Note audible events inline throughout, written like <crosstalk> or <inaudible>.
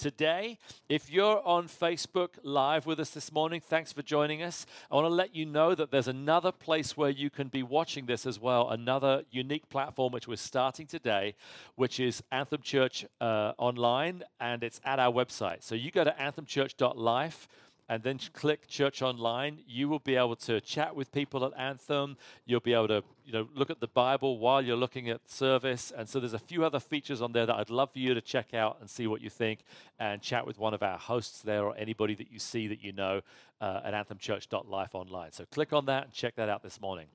today. If you're on Facebook Live with us this morning, thanks for joining us. I want to let you know that there's another place where you can be watching this as well, another unique platform which we're starting today, which is Anthem Church uh, Online, and it's at our website. So you go to anthemchurch.life and then click Church Online, you will be able to chat with people at Anthem. You'll be able to, you know, look at the Bible while you're looking at service. And so there's a few other features on there that I'd love for you to check out and see what you think, and chat with one of our hosts there or anybody that you see that you know uh, at anthemchurch.life online. So click on that and check that out this morning.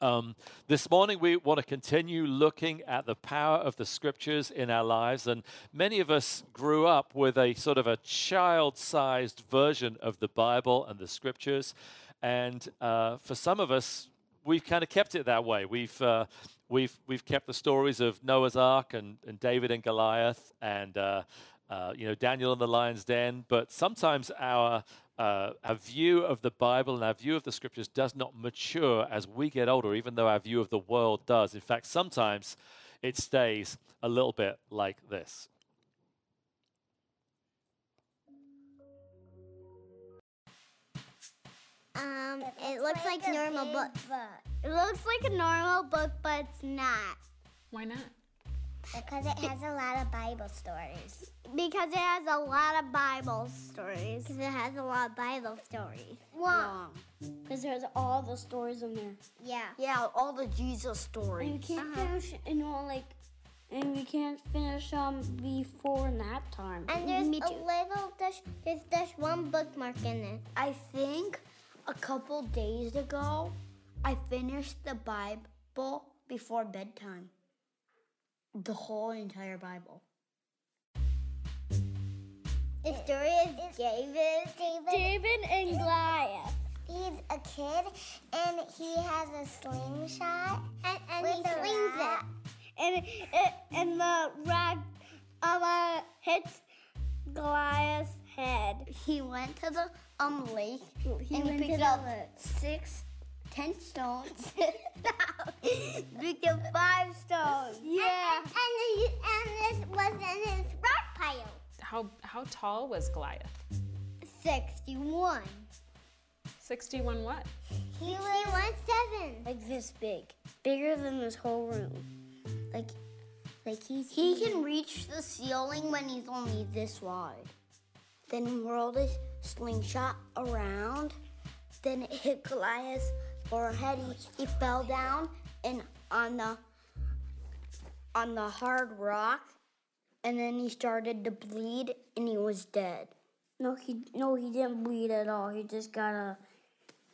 Um, this morning, we want to continue looking at the power of the scriptures in our lives. And many of us grew up with a sort of a child sized version of the Bible and the scriptures. And uh, for some of us, we've kind of kept it that way. We've, uh, we've, we've kept the stories of Noah's Ark and, and David and Goliath and uh, uh you know Daniel in the lion's den. But sometimes our uh, our view of the Bible and our view of the scriptures does not mature as we get older, even though our view of the world does. In fact, sometimes it stays a little bit like this. Um, it looks like, like normal book. book. It looks like a normal book, but it's not. Why not? Because it has a lot of Bible stories. Because it has a lot of Bible stories. Because it has a lot of Bible stories. Wrong. Because there's all the stories in there. Yeah. Yeah, all the Jesus stories. And you can't uh-huh. finish, you know, like, and we can't finish them before nap time. And there's a little, there's, there's just one bookmark in it. I think a couple days ago, I finished the Bible before bedtime the whole entire Bible. The story is David. David. David and Goliath. He's a kid and he has a slingshot and, and he slings it. And it, and the rag uh, hits Goliath's head. He went to the um lake he and he picked up six ten stones. <laughs> Picked up five stones. Yeah. And, and, and, and this was in his rock pile. How, how tall was Goliath? 61. 61 what? He was seven. Like this big. Bigger than this whole room. Like, like he's, he can reach the ceiling when he's only this wide. Then he whirled his slingshot around. Then it hit Goliath forehead. He, he fell down and on the on the hard rock, and then he started to bleed, and he was dead. No, he no, he didn't bleed at all. He just got a,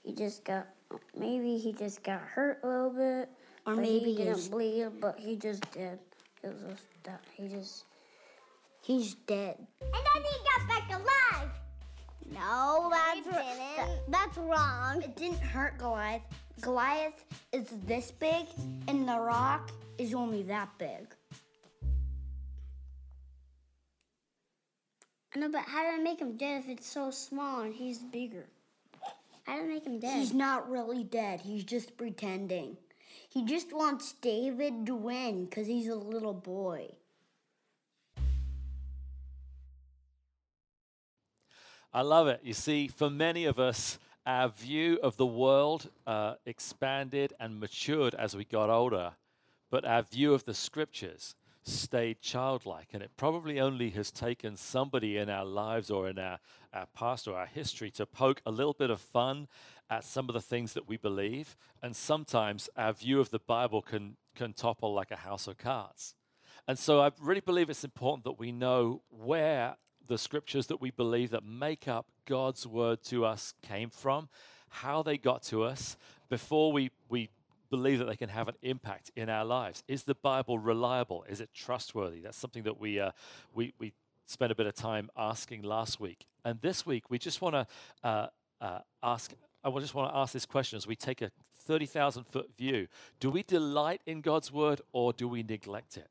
he just got maybe he just got hurt a little bit, or maybe he didn't bleed, but he just did. It was just that he just he's dead. And then he got back alive. No, that's th- that's wrong. It didn't hurt Goliath. Goliath is this big, and the rock is only that big. I know, but how do I make him dead if it's so small and he's bigger? How do I make him dead? He's not really dead. He's just pretending. He just wants David to win because he's a little boy. I love it. You see, for many of us, our view of the world uh, expanded and matured as we got older, but our view of the scriptures stayed childlike. And it probably only has taken somebody in our lives or in our, our past or our history to poke a little bit of fun at some of the things that we believe. And sometimes our view of the Bible can, can topple like a house of cards. And so I really believe it's important that we know where the scriptures that we believe that make up God's word to us came from, how they got to us before we, we believe that they can have an impact in our lives. Is the Bible reliable? Is it trustworthy? That's something that we, uh, we, we spent a bit of time asking last week. And this week, we just want to uh, uh, ask, I just want to ask this question as we take a 30,000 foot view. Do we delight in God's word or do we neglect it?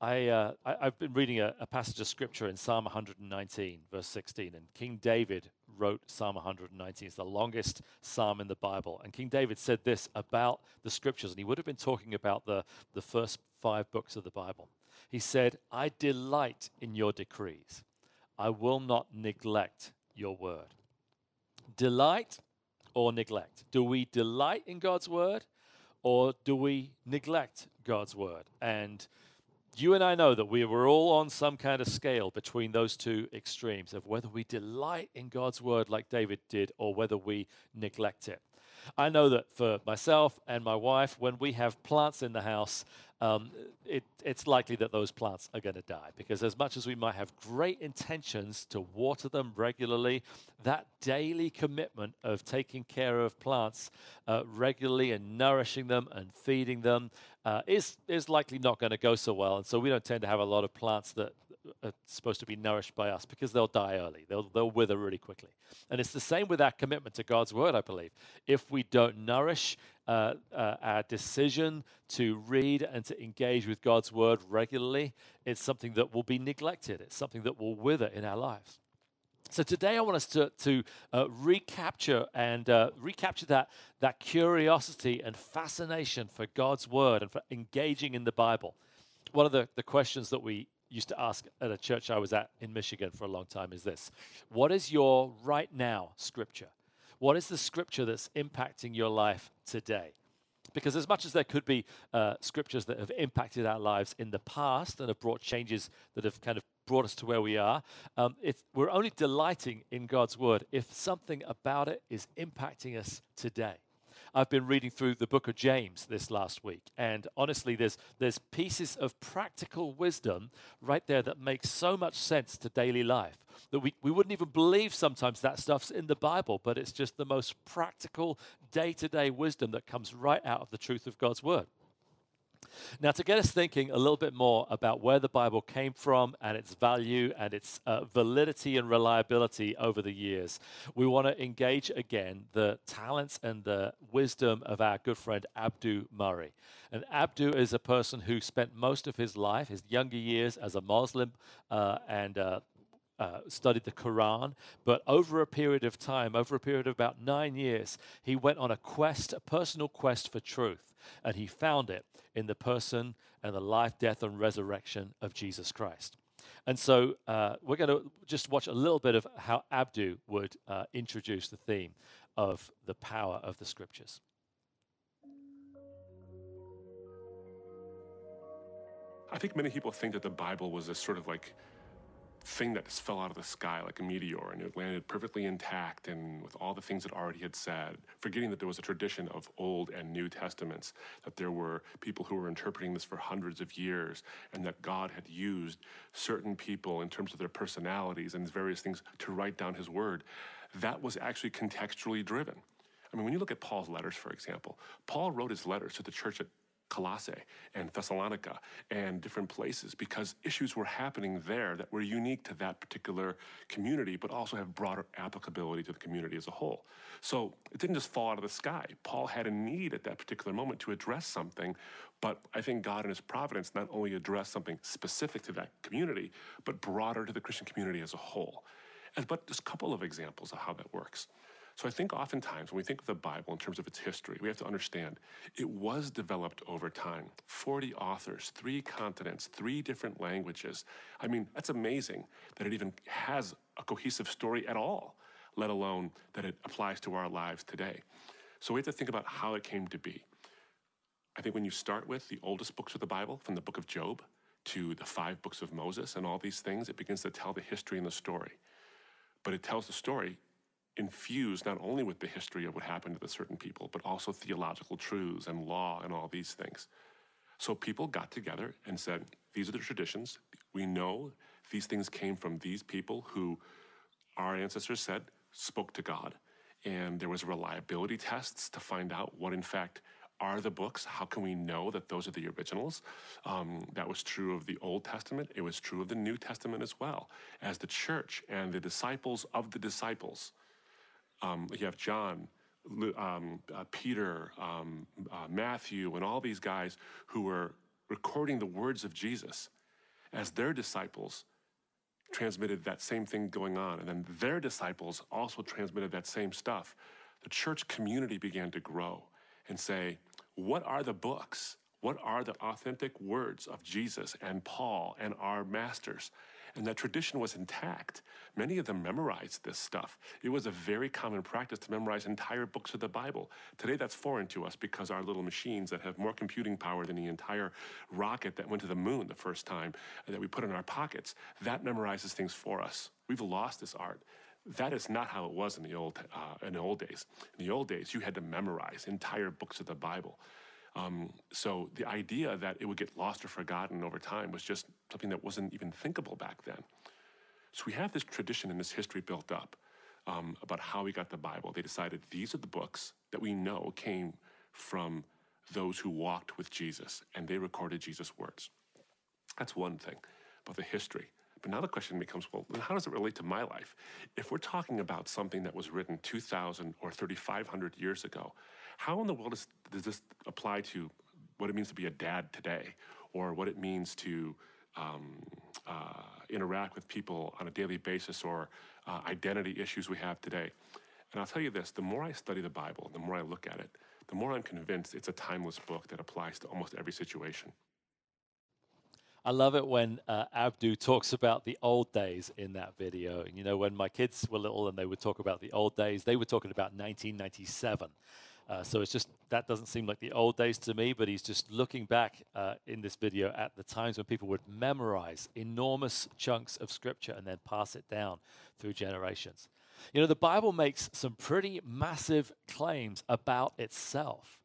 I, uh, I, have been reading a, a, passage of scripture in Psalm 119, verse 16, and King David wrote Psalm 119. It's the longest psalm in the Bible. And King David said this about the scriptures, and he would have been talking about the, the first five books of the Bible. He said, I delight in your decrees. I will not neglect your word. Delight or neglect? Do we delight in God's word or do we neglect God's word? And you and I know that we were all on some kind of scale between those two extremes of whether we delight in God's word like David did or whether we neglect it. I know that for myself and my wife, when we have plants in the house, um, it, it's likely that those plants are going to die because, as much as we might have great intentions to water them regularly, that daily commitment of taking care of plants uh, regularly and nourishing them and feeding them uh, is, is likely not going to go so well. And so, we don't tend to have a lot of plants that are supposed to be nourished by us because they'll die early. They'll, they'll wither really quickly. And it's the same with our commitment to God's word, I believe. If we don't nourish uh, uh, our decision to read and to engage with God's word regularly, it's something that will be neglected. It's something that will wither in our lives. So today I want us to, to uh, recapture and uh, recapture that, that curiosity and fascination for God's word and for engaging in the Bible. One of the, the questions that we used to ask at a church I was at in Michigan for a long time is this What is your right now scripture? What is the scripture that's impacting your life today? Because as much as there could be uh, scriptures that have impacted our lives in the past and have brought changes that have kind of brought us to where we are, um, we're only delighting in God's word if something about it is impacting us today. I've been reading through the book of James this last week, and honestly, there's, there's pieces of practical wisdom right there that make so much sense to daily life that we, we wouldn't even believe sometimes that stuff's in the Bible, but it's just the most practical day to day wisdom that comes right out of the truth of God's Word. Now, to get us thinking a little bit more about where the Bible came from and its value and its uh, validity and reliability over the years, we want to engage again the talents and the wisdom of our good friend Abdu Murray. And Abdu is a person who spent most of his life, his younger years, as a Muslim uh, and uh, uh, studied the Quran, but over a period of time, over a period of about nine years, he went on a quest, a personal quest for truth, and he found it in the person and the life, death, and resurrection of Jesus Christ. And so uh, we're going to just watch a little bit of how Abdu would uh, introduce the theme of the power of the scriptures. I think many people think that the Bible was a sort of like thing that just fell out of the sky like a meteor and it landed perfectly intact and with all the things it already had said, forgetting that there was a tradition of Old and New Testaments, that there were people who were interpreting this for hundreds of years, and that God had used certain people in terms of their personalities and various things to write down his word. That was actually contextually driven. I mean, when you look at Paul's letters, for example, Paul wrote his letters to the church at Colossae and Thessalonica and different places because issues were happening there that were unique to that particular community, but also have broader applicability to the community as a whole. So it didn't just fall out of the sky. Paul had a need at that particular moment to address something, but I think God in his providence not only addressed something specific to that community, but broader to the Christian community as a whole. But just a couple of examples of how that works. So I think oftentimes when we think of the Bible in terms of its history, we have to understand it was developed over time. 40 authors, three continents, three different languages. I mean, that's amazing that it even has a cohesive story at all, let alone that it applies to our lives today. So we have to think about how it came to be. I think when you start with the oldest books of the Bible, from the book of Job to the five books of Moses and all these things, it begins to tell the history and the story. But it tells the story infused not only with the history of what happened to the certain people, but also theological truths and law and all these things. So people got together and said, These are the traditions. We know these things came from these people who our ancestors said spoke to God. And there was reliability tests to find out what, in fact, are the books. How can we know that those are the originals? Um, that was true of the Old Testament. It was true of the New Testament as well. As the church and the disciples of the disciples um, you have John, um, uh, Peter, um, uh, Matthew, and all these guys who were recording the words of Jesus as their disciples transmitted that same thing going on. And then their disciples also transmitted that same stuff. The church community began to grow and say, What are the books? What are the authentic words of Jesus and Paul and our masters? And that tradition was intact. Many of them memorized this stuff. It was a very common practice to memorize entire books of the Bible. Today, that's foreign to us because our little machines that have more computing power than the entire rocket that went to the moon the first time that we put in our pockets, that memorizes things for us. We've lost this art. That is not how it was in the old uh, in the old days. In the old days, you had to memorize entire books of the Bible. Um, so the idea that it would get lost or forgotten over time was just something that wasn't even thinkable back then. So we have this tradition and this history built up um, about how we got the Bible. They decided these are the books that we know came from those who walked with Jesus, and they recorded Jesus' words. That's one thing about the history. But now the question becomes well, how does it relate to my life? If we're talking about something that was written 2,000 or 3,500 years ago, how in the world does, does this apply to what it means to be a dad today or what it means to um, uh, interact with people on a daily basis or uh, identity issues we have today? And I'll tell you this the more I study the Bible, the more I look at it, the more I'm convinced it's a timeless book that applies to almost every situation. I love it when uh, Abdu talks about the old days in that video. You know, when my kids were little and they would talk about the old days, they were talking about 1997. Uh, so it's just that doesn't seem like the old days to me, but he's just looking back uh, in this video at the times when people would memorize enormous chunks of scripture and then pass it down through generations. You know, the Bible makes some pretty massive claims about itself.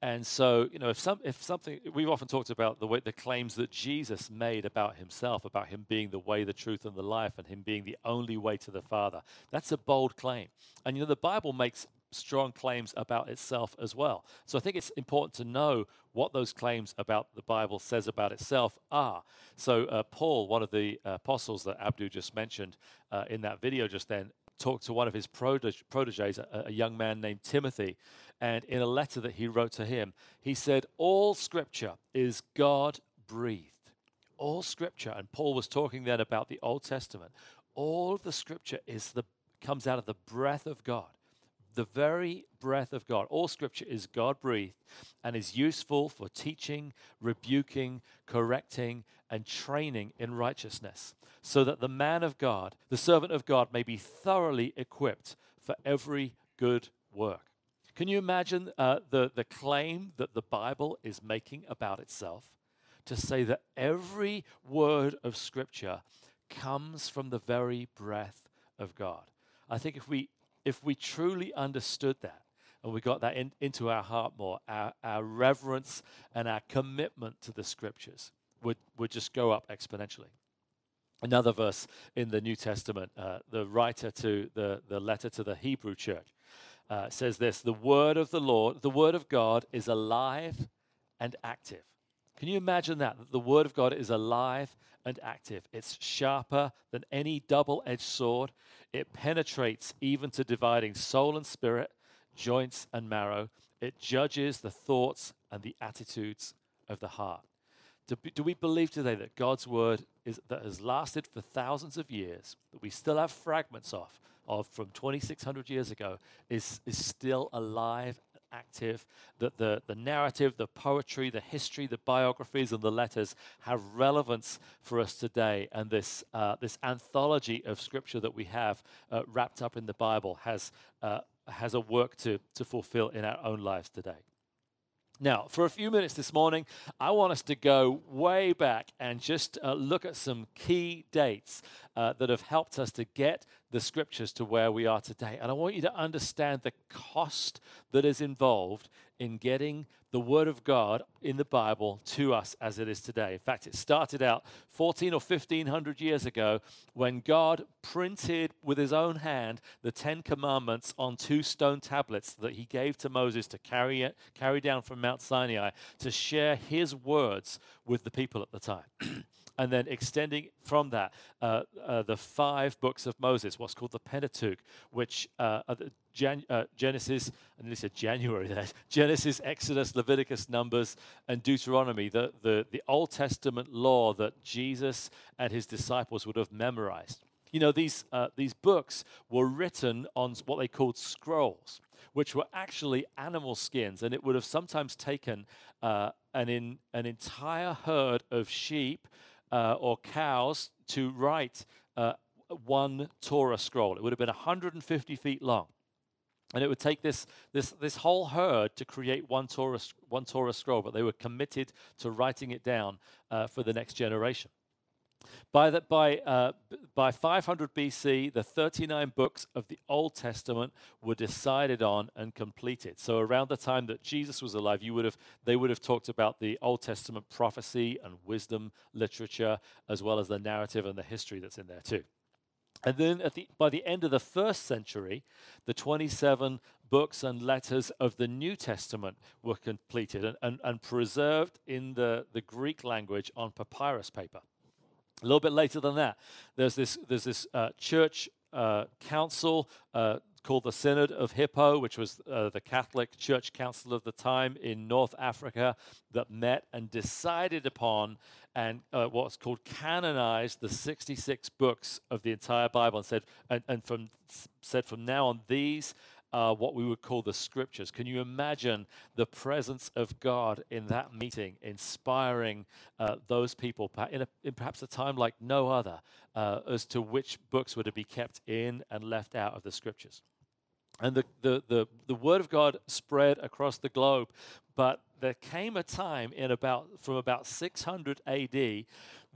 And so, you know, if some if something we've often talked about the way the claims that Jesus made about himself, about him being the way, the truth, and the life, and him being the only way to the Father. That's a bold claim. And you know, the Bible makes strong claims about itself as well. So I think it's important to know what those claims about the Bible says about itself are. So uh, Paul, one of the uh, apostles that Abdu just mentioned uh, in that video just then, talked to one of his proteges, a, a young man named Timothy, and in a letter that he wrote to him, he said, "All Scripture is God breathed." All Scripture, and Paul was talking then about the Old Testament. All the Scripture is the comes out of the breath of God the very breath of God. All scripture is God breathed and is useful for teaching, rebuking, correcting, and training in righteousness, so that the man of God, the servant of God, may be thoroughly equipped for every good work. Can you imagine uh, the, the claim that the Bible is making about itself? To say that every word of Scripture comes from the very breath of God. I think if we if we truly understood that and we got that in, into our heart more, our, our reverence and our commitment to the scriptures would, would just go up exponentially. Another verse in the New Testament, uh, the writer to the, the letter to the Hebrew church uh, says this The word of the Lord, the word of God is alive and active. Can you imagine that? The word of God is alive and active. It's sharper than any double edged sword. It penetrates even to dividing soul and spirit, joints and marrow. It judges the thoughts and the attitudes of the heart. Do, do we believe today that God's word is, that has lasted for thousands of years, that we still have fragments of, of from 2,600 years ago, is, is still alive active, that the, the narrative, the poetry, the history, the biographies, and the letters have relevance for us today. And this, uh, this anthology of scripture that we have uh, wrapped up in the Bible has, uh, has a work to, to fulfill in our own lives today. Now, for a few minutes this morning, I want us to go way back and just uh, look at some key dates uh, that have helped us to get the scriptures to where we are today. And I want you to understand the cost that is involved in getting the Word of God in the Bible to us as it is today. In fact, it started out 14 or 1500 years ago when God printed with his own hand the Ten Commandments on two stone tablets that he gave to Moses to carry, it, carry down from Mount Sinai to share his words with the people at the time. <clears throat> and then extending from that, uh, uh, the five books of Moses, what's called the Pentateuch, which uh, Jan- uh, Genesis, I nearly said January there, <laughs> Genesis, Exodus, Leviticus, Numbers, and Deuteronomy, the, the, the Old Testament law that Jesus and his disciples would have memorized. You know, these, uh, these books were written on what they called scrolls, which were actually animal skins, and it would have sometimes taken uh, an, in, an entire herd of sheep uh, or cows to write uh, one Torah scroll. It would have been 150 feet long. And it would take this, this, this whole herd to create one Torah, one Torah scroll, but they were committed to writing it down uh, for the next generation. By, the, by, uh, by 500 BC, the 39 books of the Old Testament were decided on and completed. So around the time that Jesus was alive, you would have, they would have talked about the Old Testament prophecy and wisdom literature, as well as the narrative and the history that's in there too. And then the, by the end of the first century, the 27 books and letters of the New Testament were completed and, and, and preserved in the, the Greek language on papyrus paper. A little bit later than that, there's this, there's this uh, church uh, council uh, called the Synod of Hippo, which was uh, the Catholic Church Council of the time in North Africa, that met and decided upon and uh, what's called canonized the 66 books of the entire Bible and said, and, and from said from now on these uh, what we would call the scriptures. Can you imagine the presence of God in that meeting, inspiring uh, those people in, a, in, perhaps a time like no other, uh, as to which books were to be kept in and left out of the scriptures? And the, the, the, the word of God spread across the globe, but there came a time in about from about 600 AD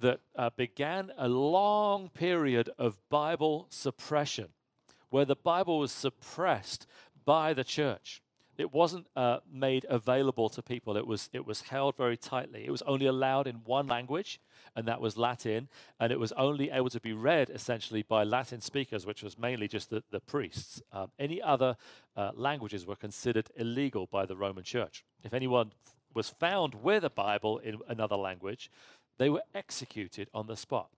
that uh, began a long period of Bible suppression where the Bible was suppressed by the church. It wasn't uh, made available to people. It was it was held very tightly. It was only allowed in one language, and that was Latin. And it was only able to be read essentially by Latin speakers, which was mainly just the, the priests. Um, any other uh, languages were considered illegal by the Roman Church. If anyone was found with a Bible in another language, they were executed on the spot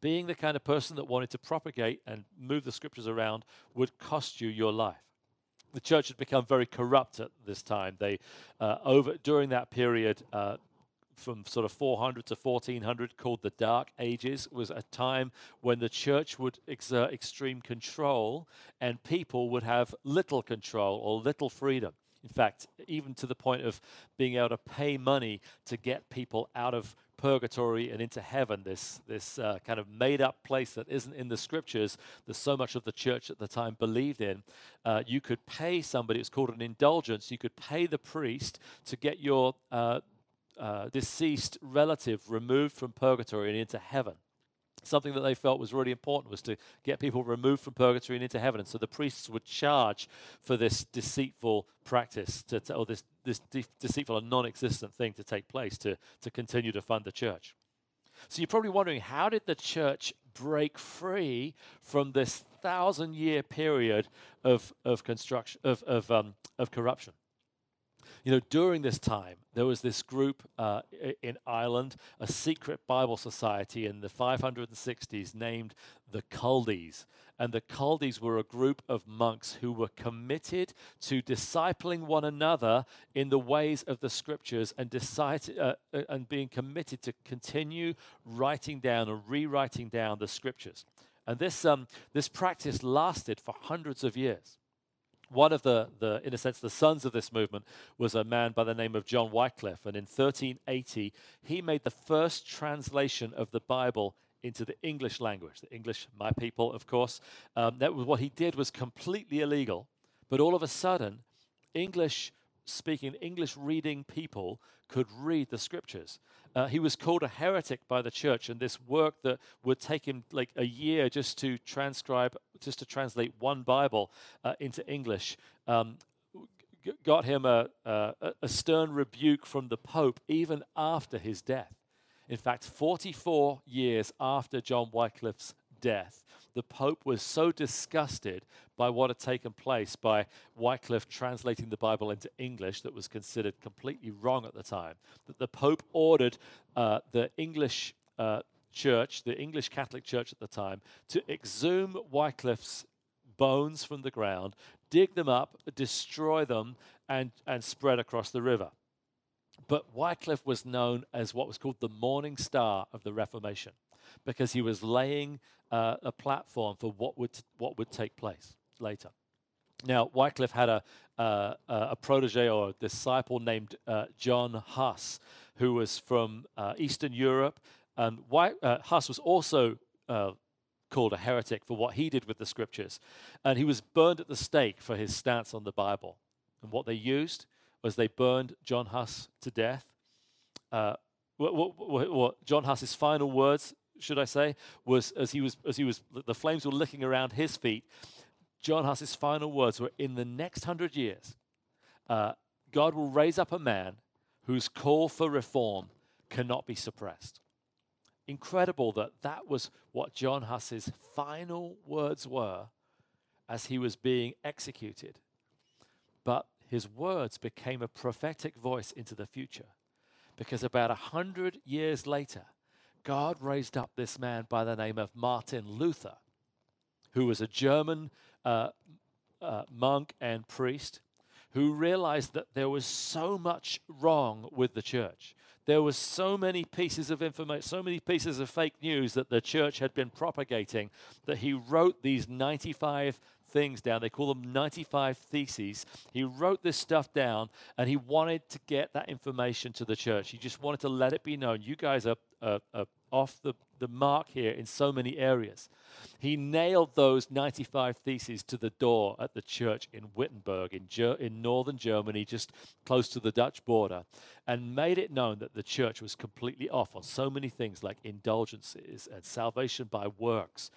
being the kind of person that wanted to propagate and move the scriptures around would cost you your life. The church had become very corrupt at this time. They, uh, over during that period, uh, from sort of 400 to 1400, called the Dark Ages, was a time when the church would exert extreme control and people would have little control or little freedom. In fact, even to the point of being able to pay money to get people out of purgatory and into heaven, this, this uh, kind of made up place that isn't in the scriptures that so much of the church at the time believed in. Uh, you could pay somebody, it's called an indulgence, you could pay the priest to get your uh, uh deceased relative removed from purgatory and into heaven something that they felt was really important was to get people removed from purgatory and into heaven. And so the priests would charge for this deceitful practice, to, to or this, this de- deceitful and non existent thing to take place to, to continue to fund the church. So you're probably wondering how did the church break free from this thousand year period of, of, construction, of, of, um, of corruption? You know, during this time, there was this group uh, in Ireland, a secret Bible society in the 560s named the Culdees. And the Culdees were a group of monks who were committed to discipling one another in the ways of the scriptures and, uh, uh, and being committed to continue writing down or rewriting down the scriptures. And this, um, this practice lasted for hundreds of years one of the, the, in a sense, the sons of this movement was a man by the name of John Wycliffe. And in 1380, he made the first translation of the Bible into the English language, the English, my people, of course. Um, that was what he did was completely illegal. But all of a sudden, English speaking, English reading people could read the scriptures. Uh, he was called a heretic by the church, and this work that would take him like a year just to transcribe, just to translate one Bible uh, into English, um, g- got him a, a, a stern rebuke from the Pope even after his death. In fact, 44 years after John Wycliffe's death, the Pope was so disgusted by what had taken place by Wycliffe translating the Bible into English that was considered completely wrong at the time, that the Pope ordered uh, the English uh, church, the English Catholic Church at the time, to exhume Wycliffe's bones from the ground, dig them up, destroy them, and, and spread across the river. But Wycliffe was known as what was called the morning star of the Reformation because he was laying uh, a platform for what would, what would take place later. Now, Wycliffe had a, uh, a protege or a disciple named uh, John Huss, who was from uh, Eastern Europe. And White, uh, Huss was also uh, called a heretic for what he did with the scriptures. And he was burned at the stake for his stance on the Bible. And what they used was they burned John Huss to death. Uh, what, what, what, John Huss's final words, should I say, was as he was as he was the flames were licking around his feet. John Huss's final words were, "In the next hundred years, uh, God will raise up a man whose call for reform cannot be suppressed." Incredible that that was what John Huss's final words were as he was being executed. But his words became a prophetic voice into the future. Because about a hundred years later, God raised up this man by the name of Martin Luther, who was a German uh, uh, monk and priest who realized that there was so much wrong with the church. There was so many pieces of information, so many pieces of fake news that the church had been propagating that he wrote these 95 things down. They call them 95 theses. He wrote this stuff down and he wanted to get that information to the church. He just wanted to let it be known you guys are, are, are off the, the mark here in so many areas. He nailed those 95 theses to the door at the church in Wittenberg, in, Ger- in northern Germany, just close to the Dutch border, and made it known that the church was completely off on so many things like indulgences and salvation by works.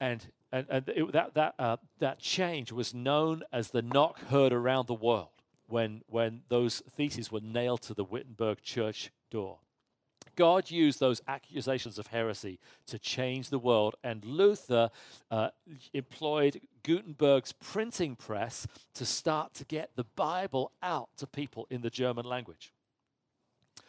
And, and, and it, that, that, uh, that change was known as the knock heard around the world when, when those theses were nailed to the Wittenberg church door. God used those accusations of heresy to change the world, and Luther uh, employed Gutenberg's printing press to start to get the Bible out to people in the German language.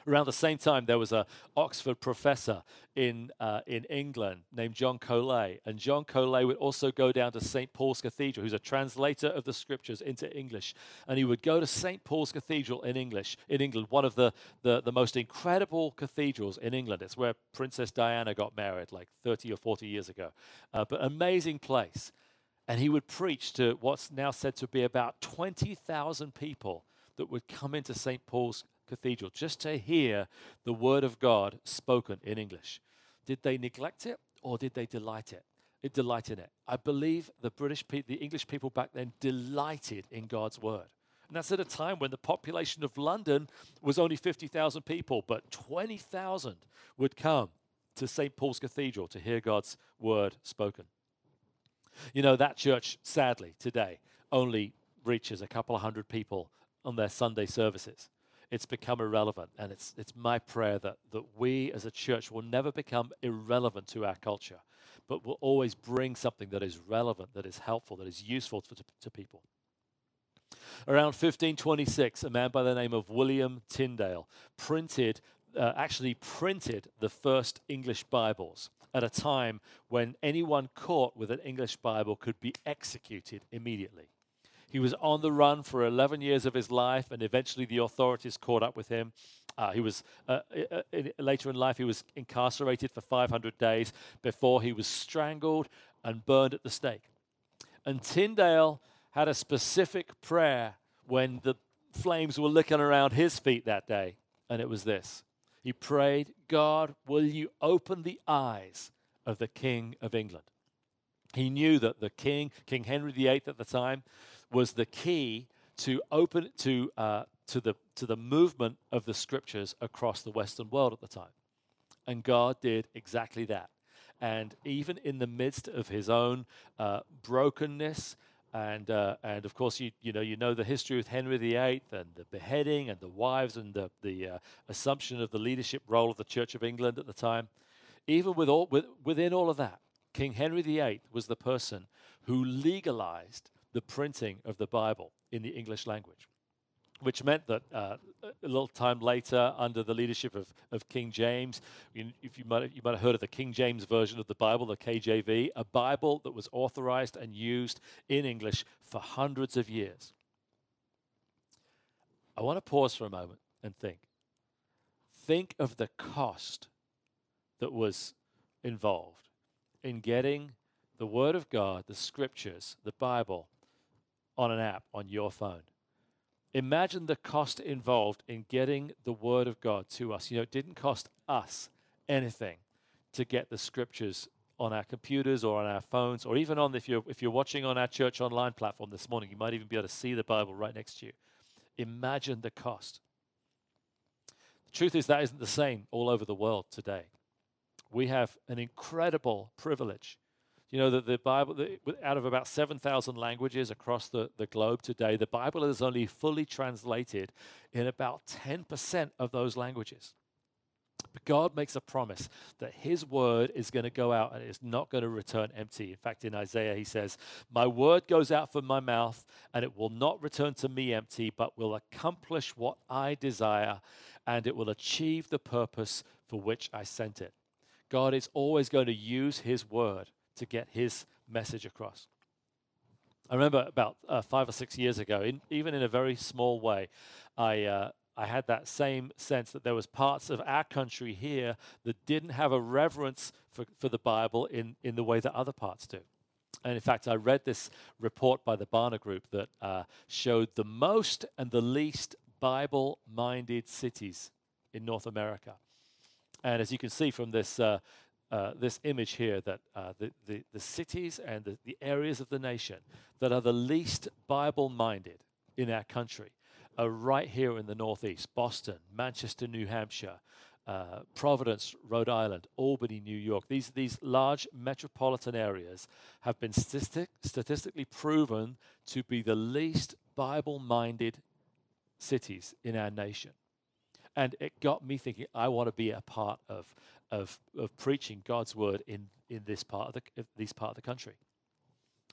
Around the same time, there was a Oxford professor in, uh, in England named John Colet. And John Colet would also go down to St. Paul's Cathedral, who's a translator of the scriptures into English. And he would go to St. Paul's Cathedral in English, in England, one of the, the, the most incredible cathedrals in England. It's where Princess Diana got married like 30 or 40 years ago. Uh, but amazing place. And he would preach to what's now said to be about 20,000 people that would come into St. Paul's Cathedral just to hear the word of God spoken in English. Did they neglect it or did they delight it? It delight in it. I believe the British people, the English people back then delighted in God's word. And that's at a time when the population of London was only 50,000 people, but 20,000 would come to St. Paul's Cathedral to hear God's word spoken. You know, that church, sadly, today only reaches a couple of hundred people on their Sunday services it's become irrelevant. And it's, it's my prayer that, that we as a church will never become irrelevant to our culture, but will always bring something that is relevant, that is helpful, that is useful to, to, to people. Around 1526, a man by the name of William Tyndale printed, uh, actually printed the first English Bibles at a time when anyone caught with an English Bible could be executed immediately. He was on the run for 11 years of his life, and eventually the authorities caught up with him. Uh, he was uh, uh in, later in life he was incarcerated for 500 days before he was strangled and burned at the stake. And Tyndale had a specific prayer when the flames were licking around his feet that day, and it was this. He prayed, God, will you open the eyes of the King of England? He knew that the king, King Henry VIII at the time, was the key to open to uh, to the to the movement of the scriptures across the Western world at the time, and God did exactly that. And even in the midst of his own uh, brokenness, and uh, and of course you you know you know the history with Henry VIII and the beheading and the wives and the the uh, assumption of the leadership role of the Church of England at the time. Even with all with, within all of that, King Henry VIII was the person who legalized the printing of the Bible in the English language, which meant that uh, a little time later, under the leadership of, of King James, you, if you might, you might have heard of the King James Version of the Bible, the KJV, a Bible that was authorized and used in English for hundreds of years. I want to pause for a moment and think. Think of the cost that was involved in getting the Word of God, the Scriptures, the Bible, on an app on your phone. Imagine the cost involved in getting the Word of God to us. You know, it didn't cost us anything to get the scriptures on our computers or on our phones, or even on if you're if you're watching on our church online platform this morning, you might even be able to see the Bible right next to you. Imagine the cost. The truth is that isn't the same all over the world today. We have an incredible privilege. You know that the Bible, the, out of about 7,000 languages across the, the globe today, the Bible is only fully translated in about 10% of those languages. But God makes a promise that His word is going to go out and it's not going to return empty. In fact, in Isaiah, He says, My word goes out from my mouth, and it will not return to me empty, but will accomplish what I desire, and it will achieve the purpose for which I sent it. God is always going to use His word to get His message across. I remember about uh, five or six years ago, in, even in a very small way, I, uh, I had that same sense that there was parts of our country here that didn't have a reverence for, for the Bible in, in the way that other parts do. And in fact, I read this report by the Barna Group that uh, showed the most and the least Bible minded cities in North America. And as you can see from this, uh, uh, this image here, that uh, the, the, the, cities and the, the areas of the nation that are the least Bible minded in our country are right here in the Northeast Boston, Manchester, New Hampshire, uh, Providence, Rhode Island, Albany, New York. These, these large metropolitan areas have been statistic, statistically proven to be the least Bible minded cities in our nation. And it got me thinking, I want to be a part of, of, of preaching God's word in, in this part of the, this part of the country.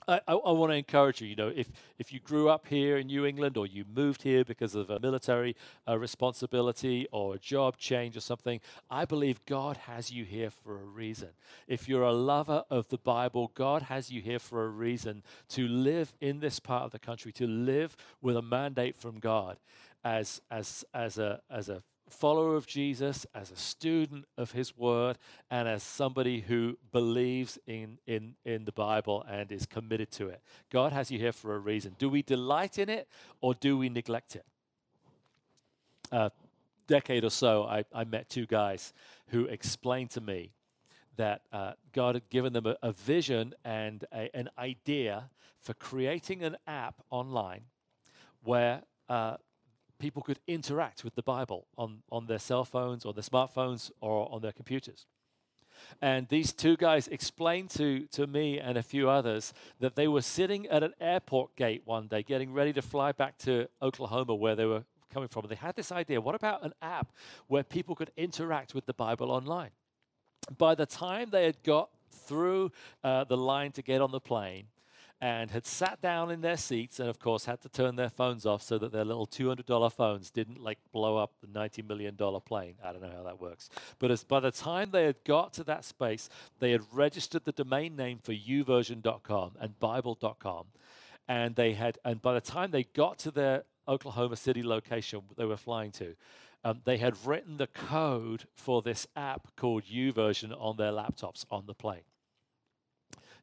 I, I, I want to encourage you. You know, if if you grew up here in New England or you moved here because of a military uh, responsibility or a job change or something, I believe God has you here for a reason. If you're a lover of the Bible, God has you here for a reason to live in this part of the country, to live with a mandate from God as as as a as a follower of Jesus, as a student of his word, and as somebody who believes in, in, in the Bible and is committed to it. God has you here for a reason. Do we delight in it or do we neglect it? A decade or so, I, I met two guys who explained to me that uh, God had given them a, a vision and a, an idea for creating an app online where uh, people could interact with the Bible on, on their cell phones or their smartphones or on their computers. And these two guys explained to, to me and a few others that they were sitting at an airport gate one day getting ready to fly back to Oklahoma where they were coming from. They had this idea what about an app where people could interact with the Bible online? By the time they had got through uh, the line to get on the plane, and had sat down in their seats and of course had to turn their phones off so that their little $200 phones didn't like blow up the $90 million plane. I don't know how that works. But as by the time they had got to that space they had registered the domain name for youversion.com and bible.com and they had and by the time they got to their oklahoma city location they were flying to um, they had written the code for this app called uversion on their laptops on the plane.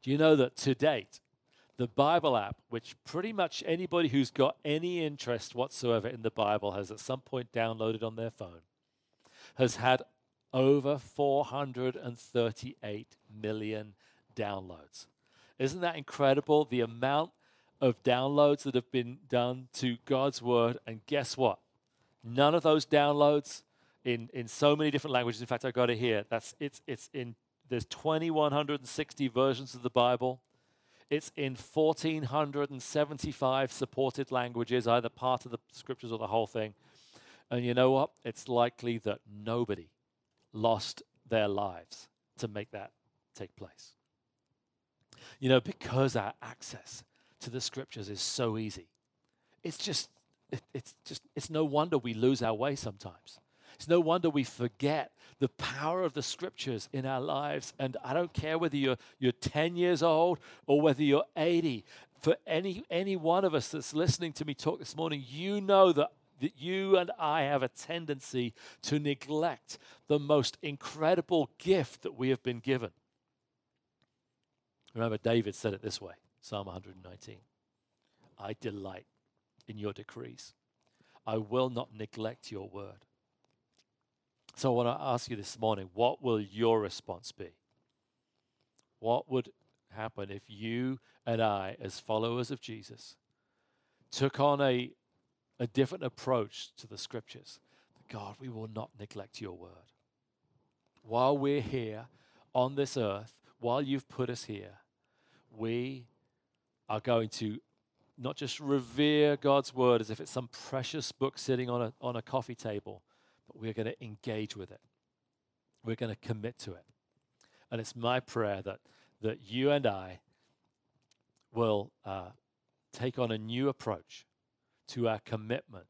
Do you know that to date the Bible app, which pretty much anybody who's got any interest whatsoever in the Bible has at some point downloaded on their phone, has had over 438 million downloads. Isn't that incredible? The amount of downloads that have been done to God's Word. And guess what? None of those downloads in, in so many different languages. In fact, I got it here. That's it's it's in there's 2160 versions of the Bible. It's in 1,475 supported languages, either part of the scriptures or the whole thing. And you know what? It's likely that nobody lost their lives to make that take place. You know, because our access to the scriptures is so easy. It's just, it, it's just, it's no wonder we lose our way sometimes. It's no wonder we forget the power of the scriptures in our lives. And I don't care whether you're, you're 10 years old or whether you're 80. For any, any one of us that's listening to me talk this morning, you know that that you and I have a tendency to neglect the most incredible gift that we have been given. Remember, David said it this way Psalm 119 I delight in your decrees, I will not neglect your word. So I want to ask you this morning what will your response be? What would happen if you and I, as followers of Jesus, took on a, a different approach to the scriptures? God, we will not neglect your word. While we're here on this earth, while you've put us here, we are going to not just revere God's word as if it's some precious book sitting on a, on a coffee table, but we're going to engage with it. We're going to commit to it. And it's my prayer that, that you and I will uh, take on a new approach to our commitment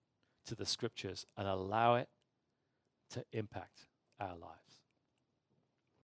to the scriptures and allow it to impact our lives.